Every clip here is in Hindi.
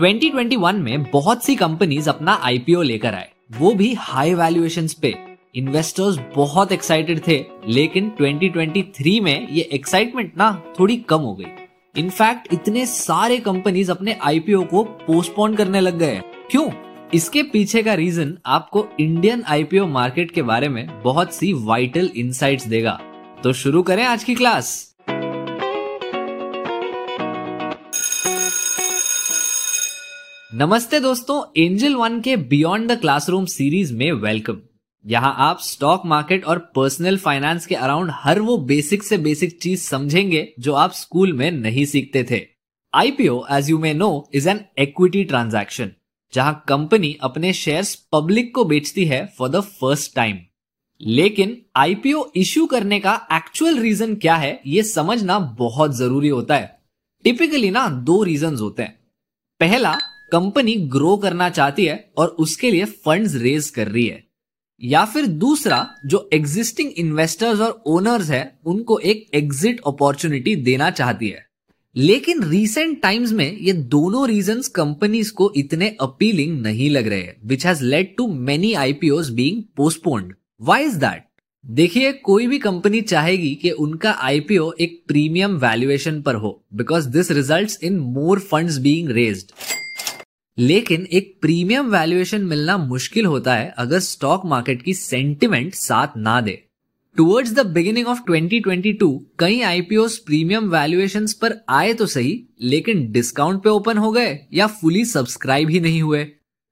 2021 में बहुत सी कंपनीज़ अपना आईपीओ लेकर आए। वो भी हाई वैल्यूएशन पे। इन्वेस्टर्स बहुत एक्साइटेड थे, लेकिन 2023 में ये एक्साइटमेंट ना थोड़ी कम हो गई। इनफैक्ट इतने सारे कंपनीज़ अपने आईपीओ को पोस्टपोन करने लग गए क्यों? इसके पीछे का रीजन आपको इंडियन आईपीओ मार्केट के बारे में बहुत सी वाइटल इंसाइट्स देगा। तो शुरू करें आज की क्लास नमस्ते दोस्तों, एंजल वन के बियॉन्ड द क्लासरूम सीरीज़ में वेलकम यहाँ आप स्टॉक मार्केट और पर्सनल फाइनेंस के अराउंड हर वो बेसिक से बेसिक चीज़ समझेंगे जो आप स्कूल में नहीं सीखते थे. IPO as you may know is an equity transaction जहाँ कंपनी अपने शेयर्स पब्लिक को बेचती है फॉर द फ़र्स्ट टाइम लेकिन आईपीओ इश्यू करने का एक्चुअल रीजन क्या है, ये समझना बहुत ज़रूरी होता है. टिपिकली ना, दो रीजन होते हैं. पहला कंपनी ग्रो करना चाहती है और उसके लिए फंड्स रेज कर रही है। या फिर दूसरा, जो एग्जिस्टिंग इन्वेस्टर्स और ओनर्स है, उनको एक एग्जिट अपॉर्चुनिटी देना चाहती है। लेकिन रीसेंट टाइम्स में ये दोनों रीजंस कंपनीज़ को इतने अपीलिंग नहीं लग रहे हैं which has led to many IPO being postponed why is that देखिए, कोई भी कंपनी चाहेगी कि उनका आईपीओ एक प्रीमियम वैल्यूएशन पर हो because this result in more fund being raised लेकिन एक प्रीमियम वैल्यूएशन मिलना मुश्किल होता है अगर स्टॉक मार्केट की सेंटिमेंट साथ ना दे। टुवर्ड्स द बिगिनिंग ऑफ़ 2022 कई आईपीओ प्रीमियम वैल्यूएशन पर आए तो सही, लेकिन डिस्काउंट पे ओपन हो गए या फुली सब्सक्राइब ही नहीं हुए।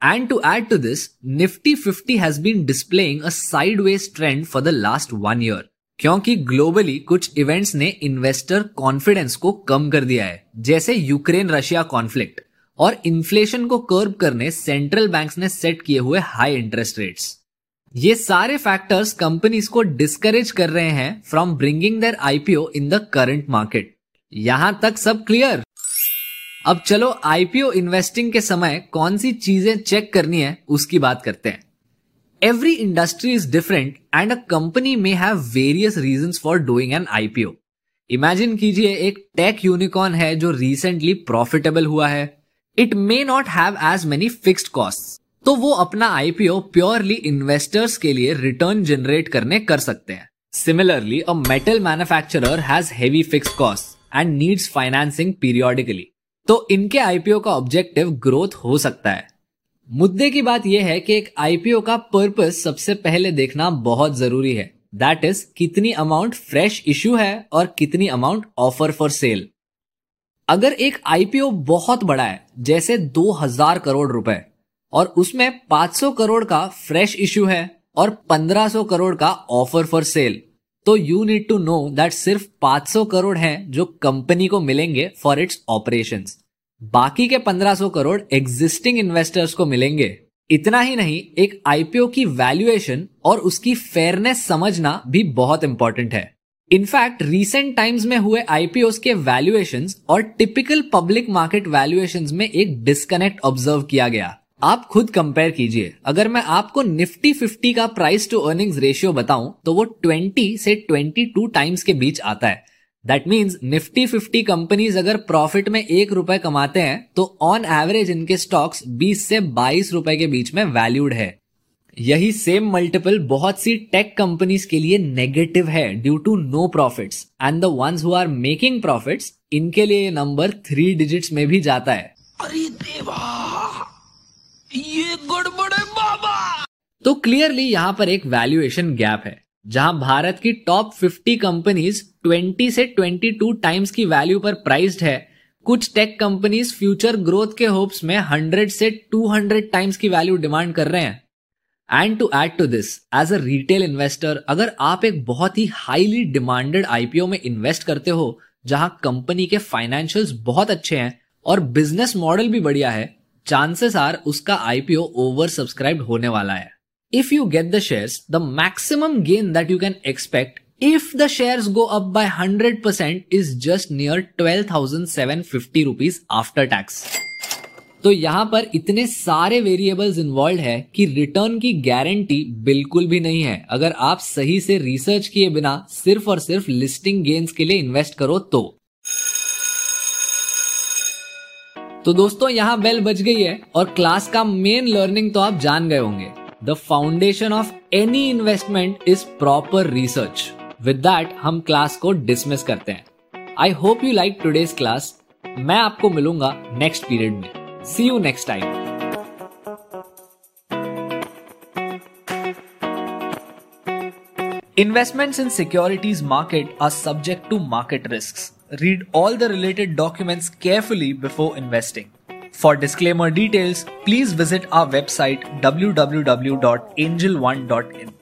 And to add to this Nifty 50 has been displaying a sideways trend for the last one year क्योंकि ग्लोबली कुछ इवेंट्स ने इन्वेस्टर कॉन्फिडेंस को कम कर दिया है, जैसे यूक्रेन रशिया कॉन्फ्लिक्ट और इन्फ्लेशन को कर्ब करने सेंट्रल बैंक्स ने सेट किए हुए हाई इंटरेस्ट रेट्स ये सारे फैक्टर्स कंपनीज़ को डिस्करेज कर रहे हैं from bringing their IPO in the current market यहाँ तक सब क्लियर अब चलो आईपीओ इन्वेस्टिंग के समय कौन सी चीज़ें चेक करनी है, उसकी बात करते हैं. Every industry is different and a company may have various reason for doing an IPO imagine कीजिए एक टेक यूनिकॉर्न है जो रिसेंटली प्रॉफिटेबल हुआ है. It may not have as many fixed cost तो वो अपना आईपीओ प्योरली इन्वेस्टर्स के लिए रिटर्न जनरेट करने कर सकते हैं। Similarly a metal manufacturer has heavy fix cost and needs financing periodically तो इनके आईपीओ का ऑब्जेक्टिव ग्रोथ हो सकता है। मुद्दे की बात यह है कि एक आईपीओ का पर्पस सबसे पहले देखना बहुत ज़रूरी है। दैट इज़ कितनी अमाउंट फ्रेश इश्यू है और कितनी अमाउंट ऑफ़र फॉर सेल अगर एक आईपीओ बहुत बड़ा है, जैसे 2000 करोड़ रुपए, और उसमें 500 करोड़ का फ्रेश इश्यू है और 1500 करोड़ का ऑफ़र फॉर सेल तो you need to know that सिर्फ़ 500 करोड़ हैं जो कंपनी को मिलेंगे फॉर इट्स ऑपरेशन बाकी के 1500 करोड़ एग्जिस्टिंग इन्वेस्टर्स को मिलेंगे. इतना ही नहीं, एक आईपीओ की वैल्यूएशन और उसकी फेयरनेस समझना भी बहुत इंपॉर्टेंट है. इनफैक्ट रीसेंट टाइम्स में हुए आईपीओ के वैल्यूएशन और टिपिकल पब्लिक मार्केट वैल्यूएशन में एक डिस्कनेक्ट ऑब्ज़र्व किया गया। आप खुद कंपेयर कीजिए। अगर मैं आपको निफ्टी 50 का प्राइस टू अर्निंग्स रेशियो बताऊँ तो वो 20 से 22 टाइम्स के बीच आता है। दैट मीन्स निफ्टी 50 कंपनीज़ अगर प्रॉफिट में एक रुपए कमाते हैं तो ऑन एवरेज इनके स्टॉक्स 20 से 22 रुपए के बीच में वैल्यूड है। यही सेम मल्टीपल बहुत सी टेक कंपनीज़ के लिए नेगेटिव है due to no profits and the ones who are making profits इनके लिए ये नंबर थ्री डिजिट्स में भी जाता है। अरे देवा ये गड़बड़ है बाबा। तो क्लियरली यहाँ पर एक वैल्यूएशन गैप है जहाँ भारत की टॉप 50 कंपनीज़ 20 से 22 टाइम्स की वैल्यू पर प्राइस्ड है। कुछ टेक कंपनीज़ फ्यूचर ग्रोथ के होप्स में 100 से 200 टाइम्स की वैल्यू डिमांड कर रहे हैं। And to add to this as a retail investor अगर आप एक बहुत ही हाईली डिमांडेड आईपीओ में इन्वेस्ट करते हो, जहाँ कंपनी के फाइनेंशियल्स बहुत अच्छे हैं और बिज़नेस मॉडल भी बढ़िया है चांसेस आर उसका आईपीओ ओवर सब्सक्राइब होने वाला है। If you get the share the maximum gain that you can expect if the share go up by hundred percent is just near twelve thousand seven fifty rupees after tax तो यहाँ पर इतने सारे वेरिएबल्स इन्वॉल्व है कि रिटर्न की गारंटी बिल्कुल भी नहीं है। अगर आप सही से रिसर्च किए बिना सिर्फ़ और सिर्फ़ लिस्टिंग गेन्स के लिए इन्वेस्ट करो तो। तो दोस्तों, यहाँ बेल बज गई है और क्लास का मेन लर्निंग तो आप जान गए होंगे। The foundation of any investment is proper research with that हम क्लास को डिसमिस करते हैं। I hope you like today's class मैं आपको मिलूँगा नेक्स्ट पीरियड में। See you next time. Investments in securities market are subject to market risks. Read all the related documents carefully before investing. For disclaimer details, please visit our website www.angel1.in.